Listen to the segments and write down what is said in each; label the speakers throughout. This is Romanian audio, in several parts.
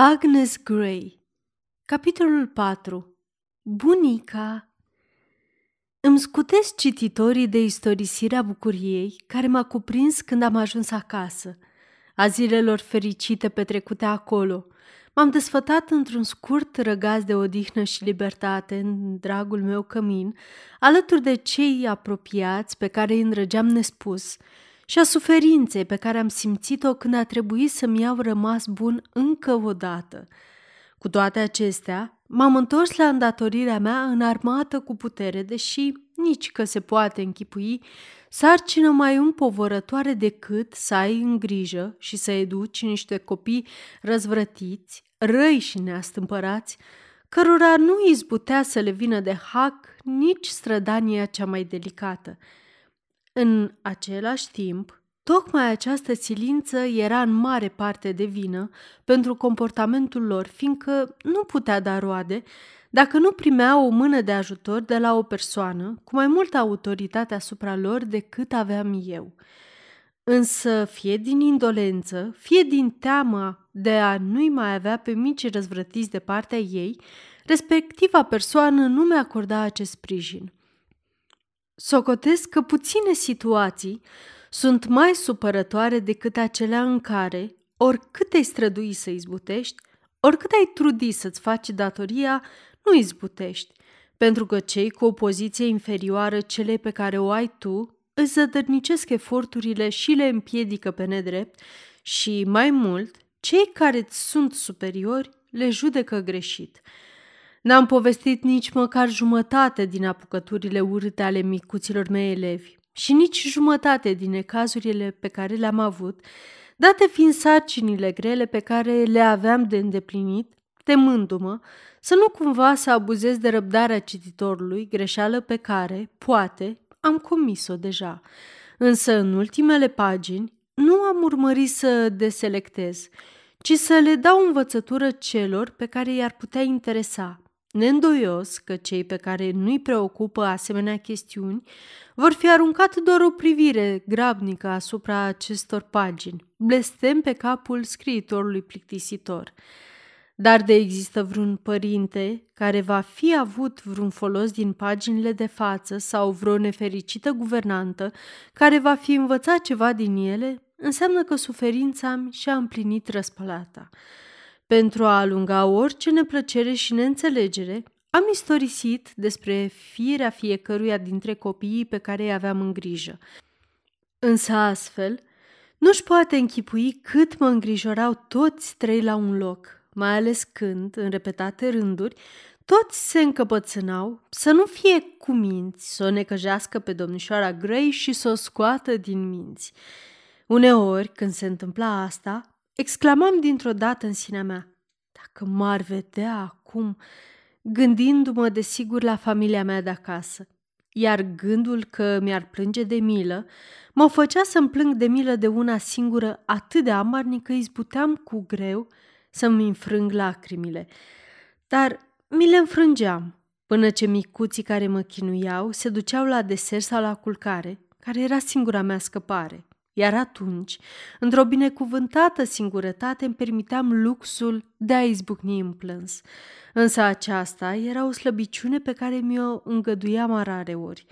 Speaker 1: Agnes Gray Capitolul 4 Bunica Îmi scutesc cititorii de istorisirea bucuriei care m-a cuprins când am ajuns acasă, a zilelor fericite petrecute acolo. M-am desfătat într-un scurt răgaz de odihnă și libertate în dragul meu cămin, alături de cei apropiați pe care îi îndrăgeam nespus – și a suferinței pe care am simțit-o când a trebuit să-mi iau rămas bun încă o dată. Cu toate acestea, m-am întors la îndatorirea mea în armată cu putere, deși nici că se poate închipui sarcină mai împovărătoare decât să ai în grijă și să educi niște copii răzvrătiți, răi și neastâmpărați, cărora nu izbutea să le vină de hac nici strădania cea mai delicată – în același timp, tocmai această silință era în mare parte de vină pentru comportamentul lor, fiindcă nu putea da roade dacă nu primea o mână de ajutor de la o persoană cu mai multă autoritate asupra lor decât aveam eu. Însă, fie din indolență, fie din teama de a nu-i mai avea pe mici răzvrătiți de partea ei, respectiva persoană nu mi acorda acest sprijin. Socotesc că puține situații sunt mai supărătoare decât acelea în care, oricât ai strădui să izbutești, oricât ai trudi să-ți faci datoria, nu izbutești, pentru că cei cu o poziție inferioară celei pe care o ai tu îți zădărnicesc eforturile și le împiedică pe nedrept și, mai mult, cei care îți sunt superiori le judecă greșit – N-am povestit nici măcar jumătate din apucăturile urâte ale micuților mei elevi și nici jumătate din ecazurile pe care le-am avut, date fiind sarcinile grele pe care le aveam de îndeplinit, temându-mă să nu cumva să abuzez de răbdarea cititorului, greșeală pe care, poate, am comis-o deja. Însă, în ultimele pagini, nu am urmărit să deselectez, ci să le dau învățătură celor pe care i-ar putea interesa, neîndoios că cei pe care nu-i preocupă asemenea chestiuni vor fi aruncat doar o privire grabnică asupra acestor pagini, blestem pe capul scriitorului plictisitor. Dar de există vreun părinte care va fi avut vreun folos din paginile de față sau vreo nefericită guvernantă care va fi învățat ceva din ele, înseamnă că suferința și-a împlinit răspălata. Pentru a alunga orice neplăcere și neînțelegere, am istorisit despre firea fiecăruia dintre copiii pe care îi aveam în grijă. Însă astfel, nu-și poate închipui cât mă îngrijorau toți trei la un loc, mai ales când, în repetate rânduri, toți se încăpățânau să nu fie cu minți, să o necăjească pe domnișoara Gray și să o scoată din minți. Uneori, când se întâmpla asta, Exclamam dintr-o dată în sinea mea, dacă m-ar vedea acum, gândindu-mă desigur la familia mea de acasă. Iar gândul că mi-ar plânge de milă mă făcea să-mi plâng de milă de una singură atât de amarnic că izbuteam cu greu să-mi înfrâng lacrimile. Dar mi le înfrângeam, până ce micuții care mă chinuiau se duceau la deser sau la culcare, care era singura mea scăpare. Iar atunci, într-o binecuvântată singurătate, îmi permiteam luxul de a izbucni în plâns. Însă aceasta era o slăbiciune pe care mi-o îngăduiam rare ori.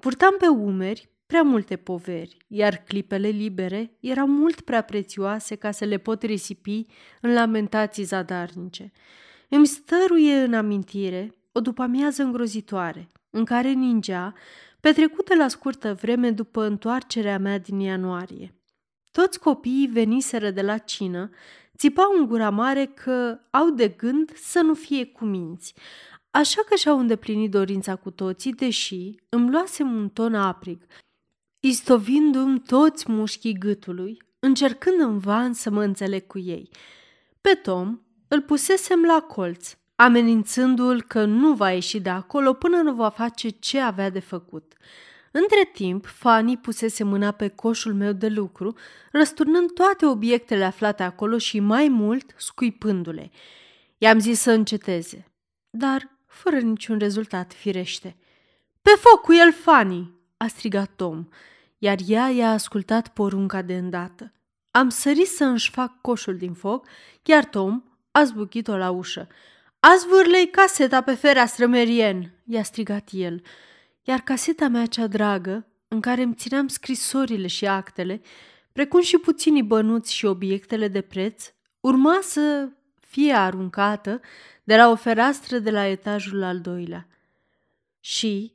Speaker 1: Purtam pe umeri prea multe poveri, iar clipele libere erau mult prea prețioase ca să le pot risipi în lamentații zadarnice. Îmi stăruie în amintire o după-amiază îngrozitoare, în care ningea petrecută la scurtă vreme după întoarcerea mea din ianuarie. Toți copiii veniseră de la cină, țipau în gura mare că au de gând să nu fie cuminți, așa că și-au îndeplinit dorința cu toții, deși îmi luasem un ton aprig, istovindu-mi toți mușchii gâtului, încercând în van să mă înțeleg cu ei. Pe Tom îl pusesem la colț, amenințându-l că nu va ieși de acolo până nu va face ce avea de făcut. Între timp, Fanny pusese mâna pe coșul meu de lucru, răsturnând toate obiectele aflate acolo și mai mult scuipându-le. I-am zis să înceteze, dar fără niciun rezultat, firește. Pe foc cu el, Fanny!" a strigat Tom, iar ea i-a ascultat porunca de îndată. Am sărit să își fac coșul din foc, iar Tom a zbuchit-o la ușă. Azi vârlei caseta pe fereastră, Merien!" i-a strigat el. Iar caseta mea cea dragă, în care îmi țineam scrisorile și actele, precum și puținii bănuți și obiectele de preț, urma să fie aruncată de la o fereastră de la etajul al doilea. Și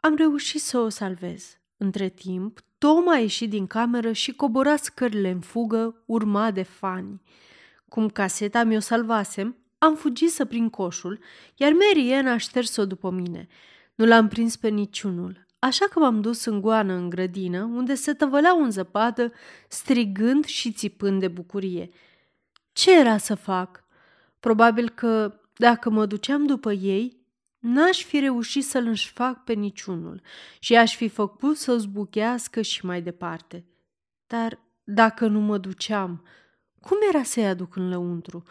Speaker 1: am reușit să o salvez. Între timp, Tom a ieșit din cameră și cobora scările în fugă, urma de fani. Cum caseta mi-o salvasem, am fugit să prind coșul, iar Mary a șters-o după mine. Nu l-am prins pe niciunul, așa că m-am dus în goană în grădină, unde se tăvăleau în zăpadă, strigând și țipând de bucurie. Ce era să fac? Probabil că, dacă mă duceam după ei, n-aș fi reușit să-l înșfac pe niciunul și aș fi făcut să zbuchească și mai departe. Dar dacă nu mă duceam, cum era să-i aduc în lăuntru?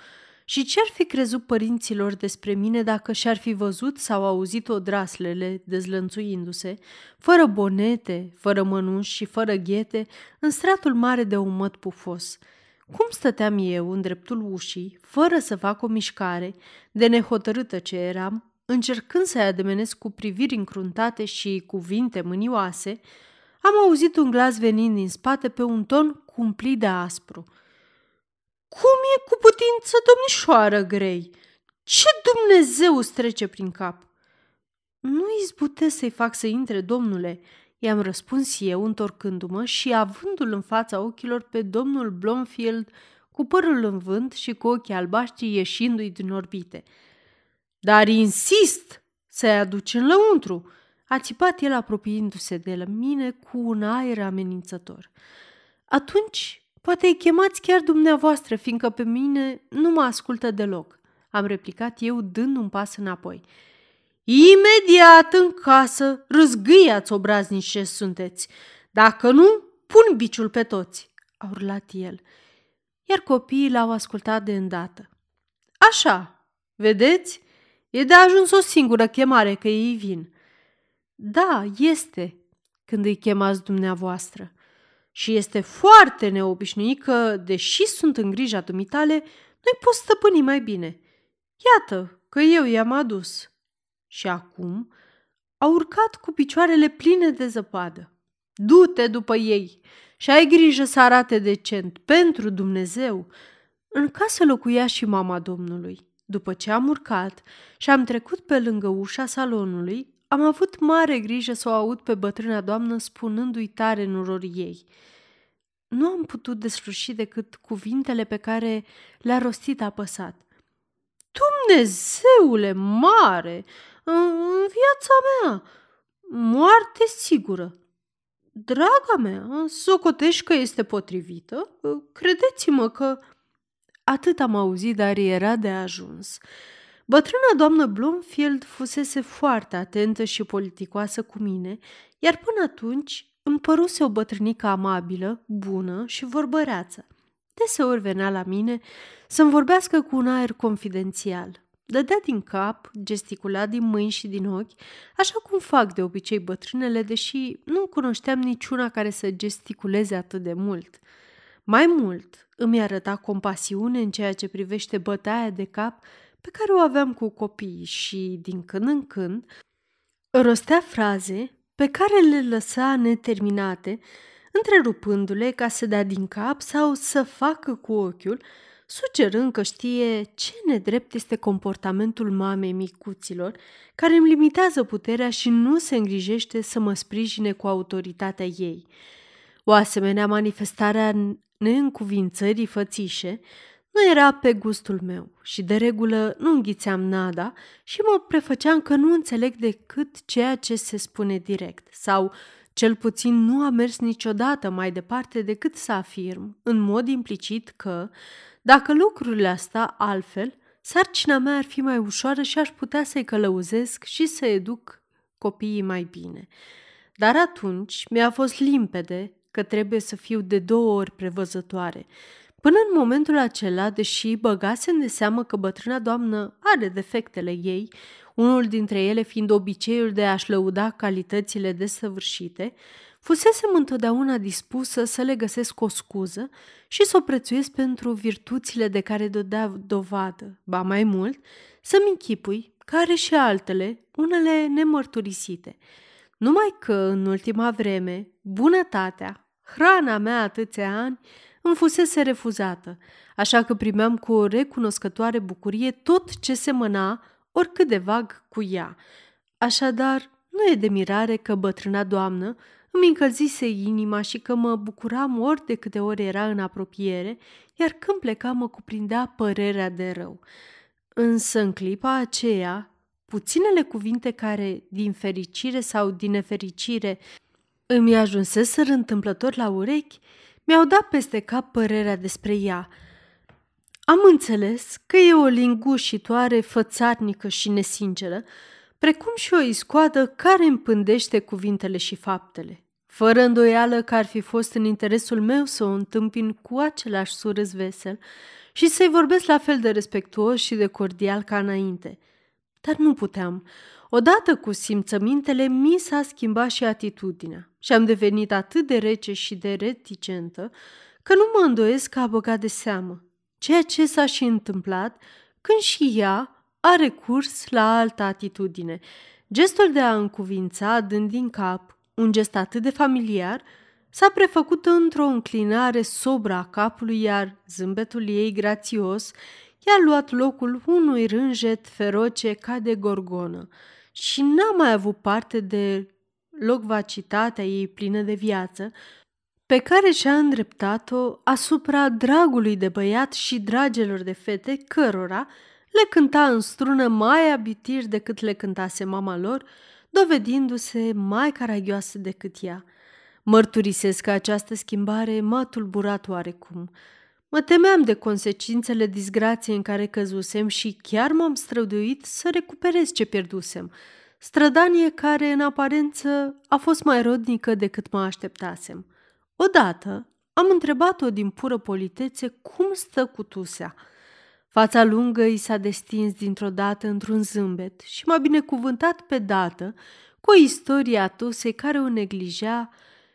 Speaker 1: Și ce-ar fi crezut părinților despre mine dacă și-ar fi văzut sau auzit odraslele dezlănțuindu-se, fără bonete, fără mănuși și fără ghete, în stratul mare de umăt pufos? Cum stăteam eu în dreptul ușii, fără să fac o mișcare, de nehotărâtă ce eram, încercând să-i ademenesc cu priviri încruntate și cuvinte mânioase, am auzit un glas venind din spate pe un ton cumplit de aspru – cum e cu putință, domnișoară Grei? Ce Dumnezeu îți trece prin cap? Nu izbutesc să-i fac să intre, domnule, i-am răspuns eu, întorcându-mă și avându-l în fața ochilor pe domnul Blomfield cu părul în vânt și cu ochii albaștri ieșindu-i din orbite. Dar insist să-i aduci în lăuntru, a țipat el apropiindu-se de la mine cu un aer amenințător. Atunci Poate îi chemați chiar dumneavoastră, fiindcă pe mine nu mă ascultă deloc, am replicat eu dând un pas înapoi. Imediat în casă, râzgâiați obraznici ce sunteți. Dacă nu, pun biciul pe toți, a urlat el. Iar copiii l-au ascultat de îndată. Așa, vedeți? E de ajuns o singură chemare că ei vin. Da, este, când îi chemați dumneavoastră și este foarte neobișnuit că, deși sunt în grija dumitale, nu-i pot stăpâni mai bine. Iată că eu i-am adus. Și acum a urcat cu picioarele pline de zăpadă. Du-te după ei și ai grijă să arate decent pentru Dumnezeu. În casă locuia și mama Domnului. După ce am urcat și am trecut pe lângă ușa salonului, am avut mare grijă să o aud pe bătrâna doamnă spunându-i tare în urorii ei. Nu am putut desluși decât cuvintele pe care le-a rostit apăsat. Dumnezeule mare, în viața mea, moarte sigură. Draga mea, socotești că este potrivită? Credeți-mă că... Atât am auzit, dar era de ajuns. Bătrâna doamnă Blomfield fusese foarte atentă și politicoasă cu mine, iar până atunci îmi păruse o bătrânică amabilă, bună și vorbăreață. Deseori venea la mine să-mi vorbească cu un aer confidențial. Dădea din cap, gesticula din mâini și din ochi, așa cum fac de obicei bătrânele, deși nu cunoșteam niciuna care să gesticuleze atât de mult. Mai mult, îmi arăta compasiune în ceea ce privește bătaia de cap pe care o aveam cu copiii și, din când în când, rostea fraze pe care le lăsa neterminate, întrerupându-le ca să dea din cap sau să facă cu ochiul, sugerând că știe ce nedrept este comportamentul mamei micuților, care îmi limitează puterea și nu se îngrijește să mă sprijine cu autoritatea ei. O asemenea manifestare a neîncuvințării fățișe nu era pe gustul meu și de regulă nu înghițeam nada și mă prefăceam că nu înțeleg decât ceea ce se spune direct sau cel puțin nu a mers niciodată mai departe decât să afirm, în mod implicit, că, dacă lucrurile astea altfel, sarcina mea ar fi mai ușoară și aș putea să-i călăuzesc și să educ copiii mai bine. Dar atunci mi-a fost limpede că trebuie să fiu de două ori prevăzătoare Până în momentul acela, deși băgasem de seamă că bătrâna doamnă are defectele ei, unul dintre ele fiind obiceiul de a-și lăuda calitățile desăvârșite, Fusesem întotdeauna dispusă să le găsesc o scuză și să o prețuiesc pentru virtuțile de care dădea dovadă, ba mai mult, să-mi închipui care și altele, unele nemărturisite. Numai că, în ultima vreme, bunătatea, hrana mea atâția ani, îmi fusese refuzată, așa că primeam cu o recunoscătoare bucurie tot ce semăna, oricât de vag, cu ea. Așadar, nu e de mirare că bătrâna doamnă îmi încălzise inima și că mă bucuram ori de câte ori era în apropiere, iar când pleca mă cuprindea părerea de rău. Însă în clipa aceea, puținele cuvinte care, din fericire sau din nefericire, îmi ajunseseră întâmplător la urechi, mi-au dat peste cap părerea despre ea. Am înțeles că e o lingușitoare fățarnică și nesinceră, precum și o iscoadă care împândește cuvintele și faptele. Fără îndoială că ar fi fost în interesul meu să o întâmpin cu același surâs vesel și să-i vorbesc la fel de respectuos și de cordial ca înainte. Dar nu puteam. Odată cu simțămintele, mi s-a schimbat și atitudinea și am devenit atât de rece și de reticentă că nu mă îndoiesc că a băgat de seamă, ceea ce s-a și întâmplat când și ea a recurs la altă atitudine. Gestul de a încuvința, dând din cap, un gest atât de familiar, s-a prefăcut într-o înclinare sobră a capului, iar zâmbetul ei grațios i-a luat locul unui rânjet feroce ca de gorgonă și n-a mai avut parte de locvacitatea ei plină de viață, pe care și-a îndreptat-o asupra dragului de băiat și dragelor de fete, cărora le cânta în strună mai abitir decât le cântase mama lor, dovedindu-se mai caragioasă decât ea. Mărturisesc că această schimbare m-a tulburat oarecum. Mă temeam de consecințele disgrației în care căzusem și chiar m-am străduit să recuperez ce pierdusem. Strădanie care, în aparență, a fost mai rodnică decât mă așteptasem. Odată am întrebat-o din pură politețe cum stă cu tusea – Fața lungă i s-a destins dintr-o dată într-un zâmbet și m-a binecuvântat pe dată cu o istorie a tusei care o neglijea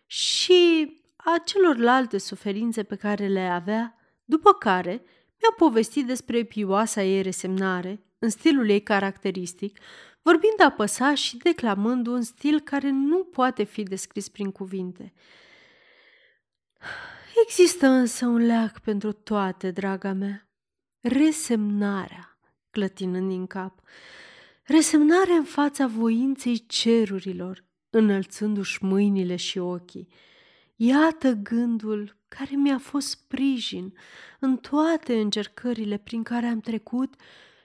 Speaker 1: și a celorlalte suferințe pe care le avea, după care mi-a povestit despre pioasa ei resemnare, în stilul ei caracteristic, vorbind apăsat și declamând un stil care nu poate fi descris prin cuvinte. Există însă un leac pentru toate, draga mea, resemnarea, clătinând din cap, resemnarea în fața voinței cerurilor, înălțându-și mâinile și ochii. Iată gândul care mi-a fost sprijin în toate încercările prin care am trecut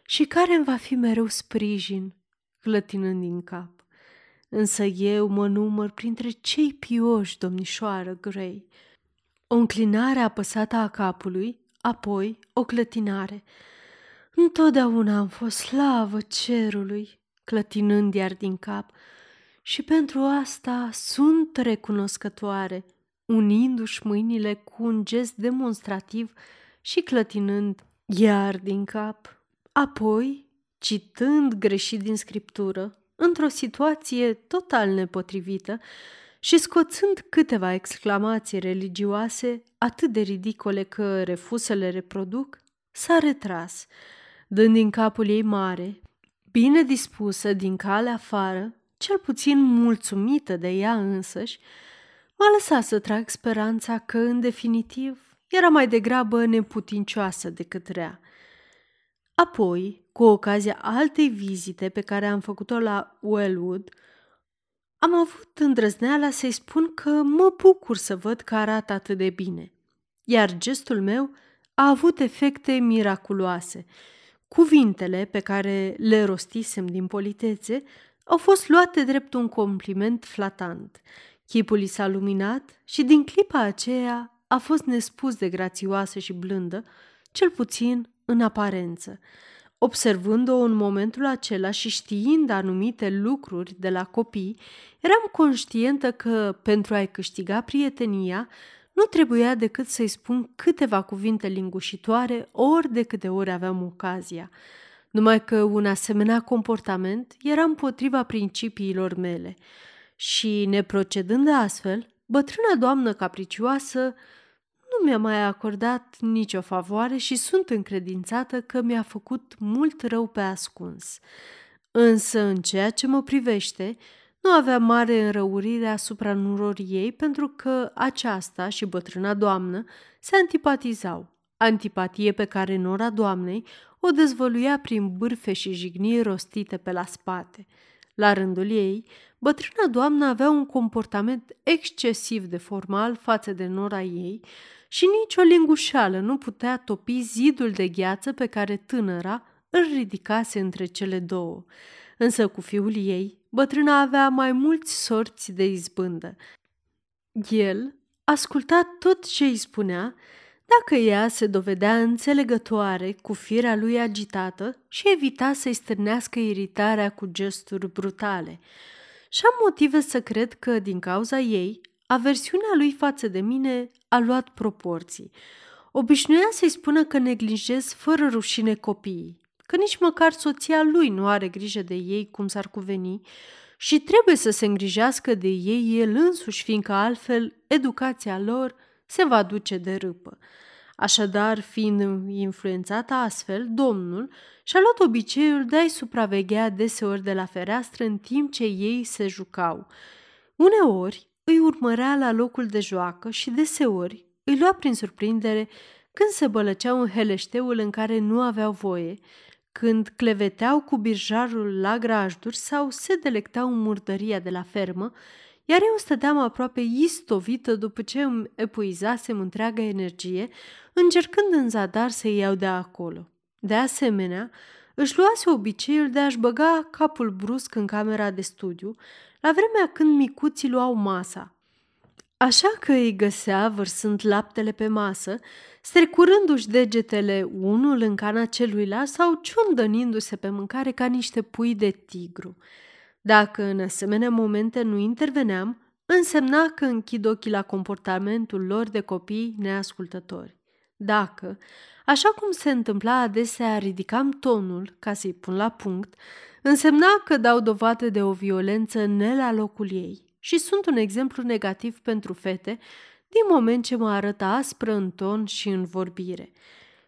Speaker 1: și care îmi va fi mereu sprijin, clătinând din cap. Însă eu mă număr printre cei pioși, domnișoară Grey. O înclinare apăsată a capului apoi o clătinare. Întotdeauna am fost slavă cerului, clătinând iar din cap, și pentru asta sunt recunoscătoare, unindu-și mâinile cu un gest demonstrativ și clătinând iar din cap. Apoi, citând greșit din scriptură, într-o situație total nepotrivită, și scoțând câteva exclamații religioase atât de ridicole că refuz să le reproduc, s-a retras, dând din capul ei mare, bine dispusă din cale afară, cel puțin mulțumită de ea însăși, m-a lăsat să trag speranța că, în definitiv, era mai degrabă neputincioasă decât rea. Apoi, cu ocazia altei vizite pe care am făcut-o la Wellwood, am avut îndrăzneala să-i spun că mă bucur să văd că arată atât de bine. Iar gestul meu a avut efecte miraculoase. Cuvintele pe care le rostisem din politețe au fost luate drept un compliment flatant. Chipul i s-a luminat și din clipa aceea a fost nespus de grațioasă și blândă, cel puțin în aparență. Observând-o în momentul acela și știind anumite lucruri de la copii, eram conștientă că, pentru a-i câștiga prietenia, nu trebuia decât să-i spun câteva cuvinte lingușitoare ori de câte ori aveam ocazia. Numai că un asemenea comportament era împotriva principiilor mele și, neprocedând astfel, bătrâna doamnă capricioasă nu mi-a mai acordat nicio favoare și sunt încredințată că mi-a făcut mult rău pe ascuns. Însă, în ceea ce mă privește, nu avea mare înrăurire asupra nurorii ei pentru că aceasta și bătrâna doamnă se antipatizau. Antipatie pe care nora doamnei o dezvăluia prin bârfe și jigniri rostite pe la spate. La rândul ei, bătrâna doamnă avea un comportament excesiv de formal față de nora ei și nici o lingușeală nu putea topi zidul de gheață pe care tânăra îl ridicase între cele două. Însă cu fiul ei, bătrâna avea mai mulți sorți de izbândă. El asculta tot ce îi spunea, dacă ea se dovedea înțelegătoare cu firea lui agitată și evita să-i stârnească iritarea cu gesturi brutale. Și am motive să cred că, din cauza ei, aversiunea lui față de mine a luat proporții. Obișnuia să-i spună că neglijez fără rușine copiii, că nici măcar soția lui nu are grijă de ei cum s-ar cuveni și trebuie să se îngrijească de ei el însuși, fiindcă altfel educația lor se va duce de râpă. Așadar, fiind influențată astfel, domnul și-a luat obiceiul de a-i supraveghea deseori de la fereastră în timp ce ei se jucau. Uneori îi urmărea la locul de joacă și deseori îi lua prin surprindere când se bălăceau în heleșteul în care nu aveau voie, când cleveteau cu birjarul la grajduri sau se delectau în murdăria de la fermă, iar eu stăteam aproape istovită după ce îmi epuizasem întreaga energie, încercând în zadar să iau de acolo. De asemenea, își luase obiceiul de a-și băga capul brusc în camera de studiu, la vremea când micuții luau masa. Așa că îi găsea vărsând laptele pe masă, strecurându-și degetele unul în cana celuilalt sau ciondănindu-se pe mâncare ca niște pui de tigru. Dacă în asemenea momente nu interveneam, însemna că închid ochii la comportamentul lor de copii neascultători. Dacă, așa cum se întâmpla adesea, ridicam tonul ca să-i pun la punct, însemna că dau dovadă de o violență ne la locul ei și sunt un exemplu negativ pentru fete din moment ce mă arătă aspră în ton și în vorbire.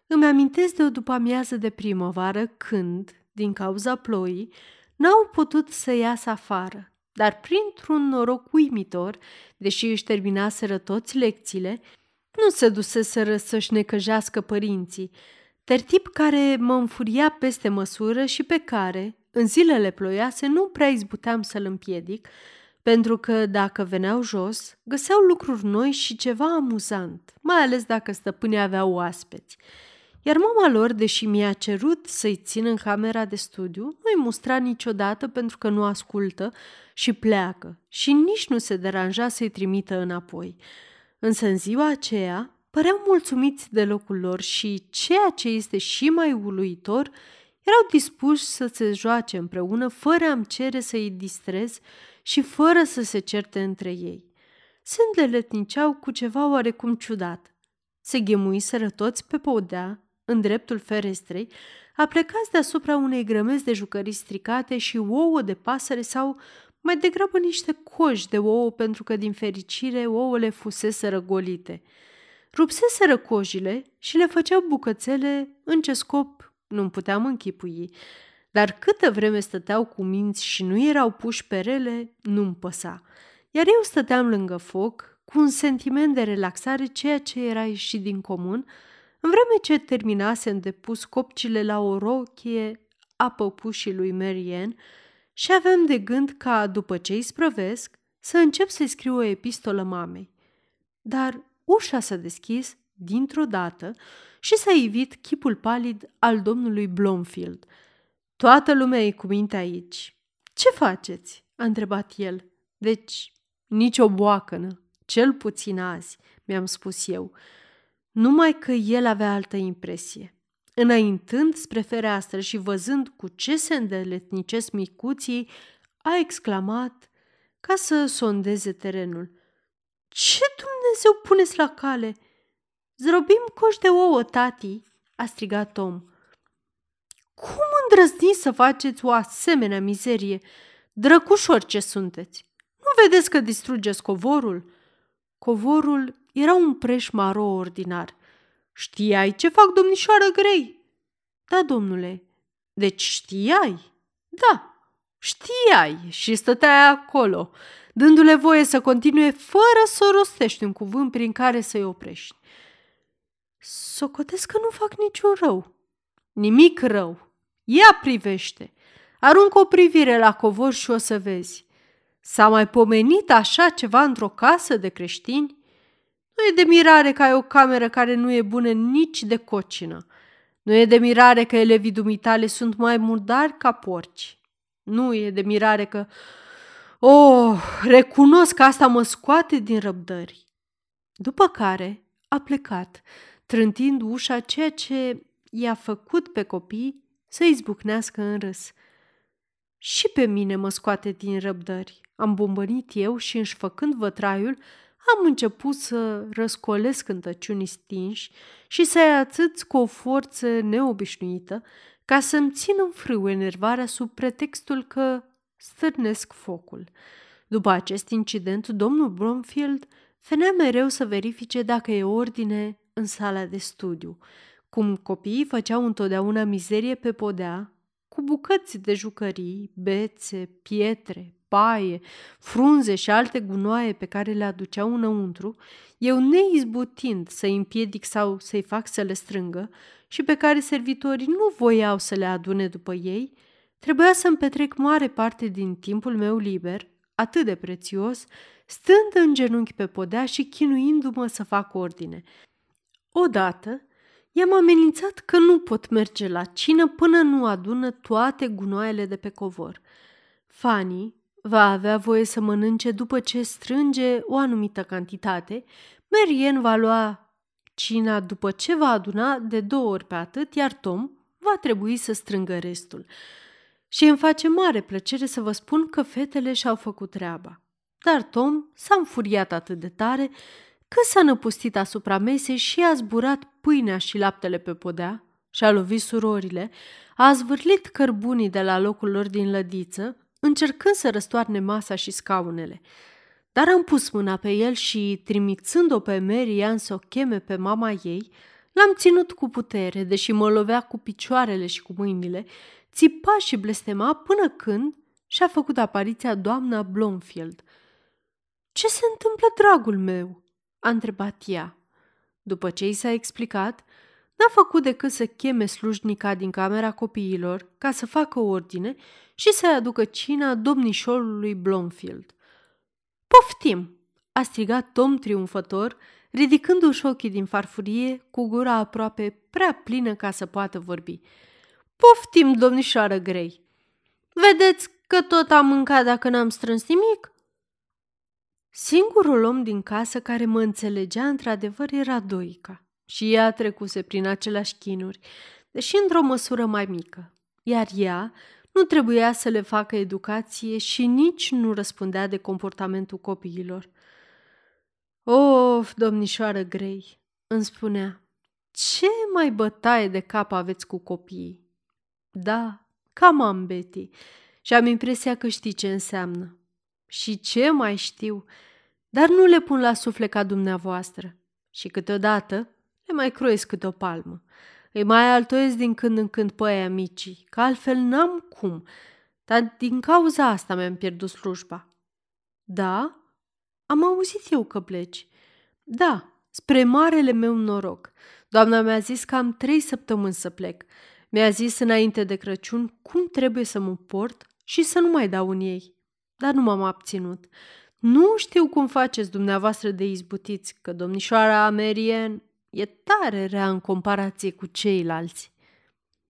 Speaker 1: Îmi amintesc de o după-amiază de primăvară când, din cauza ploii, n-au putut să iasă afară, dar printr-un noroc uimitor, deși își terminaseră toți lecțiile, nu se duseseră să-și necăjească părinții, tertip care mă înfuria peste măsură și pe care, în zilele ploioase, nu prea izbuteam să-l împiedic, pentru că dacă veneau jos, găseau lucruri noi și ceva amuzant, mai ales dacă stăpânii aveau oaspeți. Iar mama lor, deși mi-a cerut să-i țin în camera de studiu, nu-i mustra niciodată pentru că nu ascultă și pleacă și nici nu se deranja să-i trimită înapoi. Însă în ziua aceea păreau mulțumiți de locul lor și, ceea ce este și mai uluitor, erau dispuși să se joace împreună fără a-mi cere să-i distrez și fără să se certe între ei. Se îndeletniceau cu ceva oarecum ciudat. Se ghemuiseră toți pe podea, în dreptul ferestrei, aplecați deasupra unei grămezi de jucării stricate și ouă de pasăre sau mai degrabă niște coși de ouă pentru că, din fericire, ouăle fusese răgolite. Rupseseră cojile și le făceau bucățele în ce scop nu puteam închipui, dar câtă vreme stăteau cu minți și nu erau puși pe rele, nu-mi păsa. Iar eu stăteam lângă foc, cu un sentiment de relaxare, ceea ce era ieșit din comun, în vreme ce terminasem de pus copcile la o rochie a păpușii lui Marianne și aveam de gând ca, după ce îi sprăvesc, să încep să-i scriu o epistolă mamei. Dar ușa s-a deschis dintr-o dată și s-a ivit chipul palid al domnului Blomfield. Toată lumea e cu minte aici. Ce faceți?" a întrebat el. Deci, nici o boacănă, cel puțin azi, mi-am spus eu. Numai că el avea altă impresie. Înaintând spre fereastră și văzând cu ce se îndeletnicesc micuții, a exclamat ca să sondeze terenul. Ce Dumnezeu puneți la cale? Zrobim coș de ouă, tati, a strigat Tom. Cum îndrăzniți să faceți o asemenea mizerie? Drăcușori ce sunteți! Nu vedeți că distrugeți covorul? covorul era un preș maro ordinar. Știai ce fac domnișoară Grei? Da, domnule. Deci știai? Da, știai și stăteai acolo, dându-le voie să continue fără să rostești un cuvânt prin care să-i oprești. Socotesc că nu fac niciun rău. Nimic rău. Ia privește. Aruncă o privire la covor și o să vezi. S-a mai pomenit așa ceva într-o casă de creștini? Nu e de mirare că ai o cameră care nu e bună nici de cocină. Nu e de mirare că elevii dumitale sunt mai murdari ca porci. Nu e de mirare că... Oh, recunosc că asta mă scoate din răbdări. După care a plecat, trântind ușa ceea ce i-a făcut pe copii să izbucnească în râs. Și pe mine mă scoate din răbdări. Am bombănit eu și, înșfăcând vătraiul, am început să răscolesc cântăciunii stinși și să-i atâț cu o forță neobișnuită ca să-mi țin în frâu enervarea sub pretextul că stârnesc focul. După acest incident, domnul Bromfield venea mereu să verifice dacă e ordine în sala de studiu. Cum copiii făceau întotdeauna mizerie pe podea, cu bucăți de jucării, bețe, pietre, paie, frunze și alte gunoaie pe care le aduceau înăuntru, eu neizbutind să-i împiedic sau să-i fac să le strângă și pe care servitorii nu voiau să le adune după ei, trebuia să-mi petrec mare parte din timpul meu liber, atât de prețios, stând în genunchi pe podea și chinuindu-mă să fac ordine. Odată, i-am amenințat că nu pot merge la cină până nu adună toate gunoaiele de pe covor. Fanny, va avea voie să mănânce după ce strânge o anumită cantitate, Merien va lua cina după ce va aduna de două ori pe atât, iar Tom va trebui să strângă restul. Și îmi face mare plăcere să vă spun că fetele și-au făcut treaba. Dar Tom s-a înfuriat atât de tare că s-a năpustit asupra mesei și a zburat pâinea și laptele pe podea, și-a lovit surorile, a zvârlit cărbunii de la locul lor din lădiță, încercând să răstoarne masa și scaunele. Dar am pus mâna pe el și, trimițând-o pe Marian să o cheme pe mama ei, l-am ținut cu putere, deși mă lovea cu picioarele și cu mâinile, țipa și blestema până când și-a făcut apariția doamna Blomfield. Ce se întâmplă, dragul meu?" a întrebat ea. După ce i s-a explicat, n-a făcut decât să cheme slujnica din camera copiilor ca să facă ordine și să-i aducă cina domnișorului Blomfield. Poftim!" a strigat Tom triumfător, ridicându-și ochii din farfurie cu gura aproape prea plină ca să poată vorbi. Poftim, domnișoară Grei! Vedeți că tot am mâncat dacă n-am strâns nimic?" Singurul om din casă care mă înțelegea într-adevăr era Doica și ea trecuse prin aceleași chinuri, deși într-o măsură mai mică, iar ea nu trebuia să le facă educație și nici nu răspundea de comportamentul copiilor. Of, domnișoară Grei, îmi spunea, ce mai bătaie de cap aveți cu copiii? Da, cam am, Betty, și am impresia că știi ce înseamnă. Și ce mai știu, dar nu le pun la suflet ca dumneavoastră. Și câteodată le mai croiesc câte o palmă. Îi mai altoiesc din când în când pe aia micii, că altfel n-am cum. Dar din cauza asta mi-am pierdut slujba. Da? Am auzit eu că pleci. Da, spre marele meu noroc. Doamna mi-a zis că am trei săptămâni să plec. Mi-a zis înainte de Crăciun cum trebuie să mă port și să nu mai dau în ei. Dar nu m-am abținut. Nu știu cum faceți dumneavoastră de izbutiți, că domnișoara Amerien e tare rea în comparație cu ceilalți.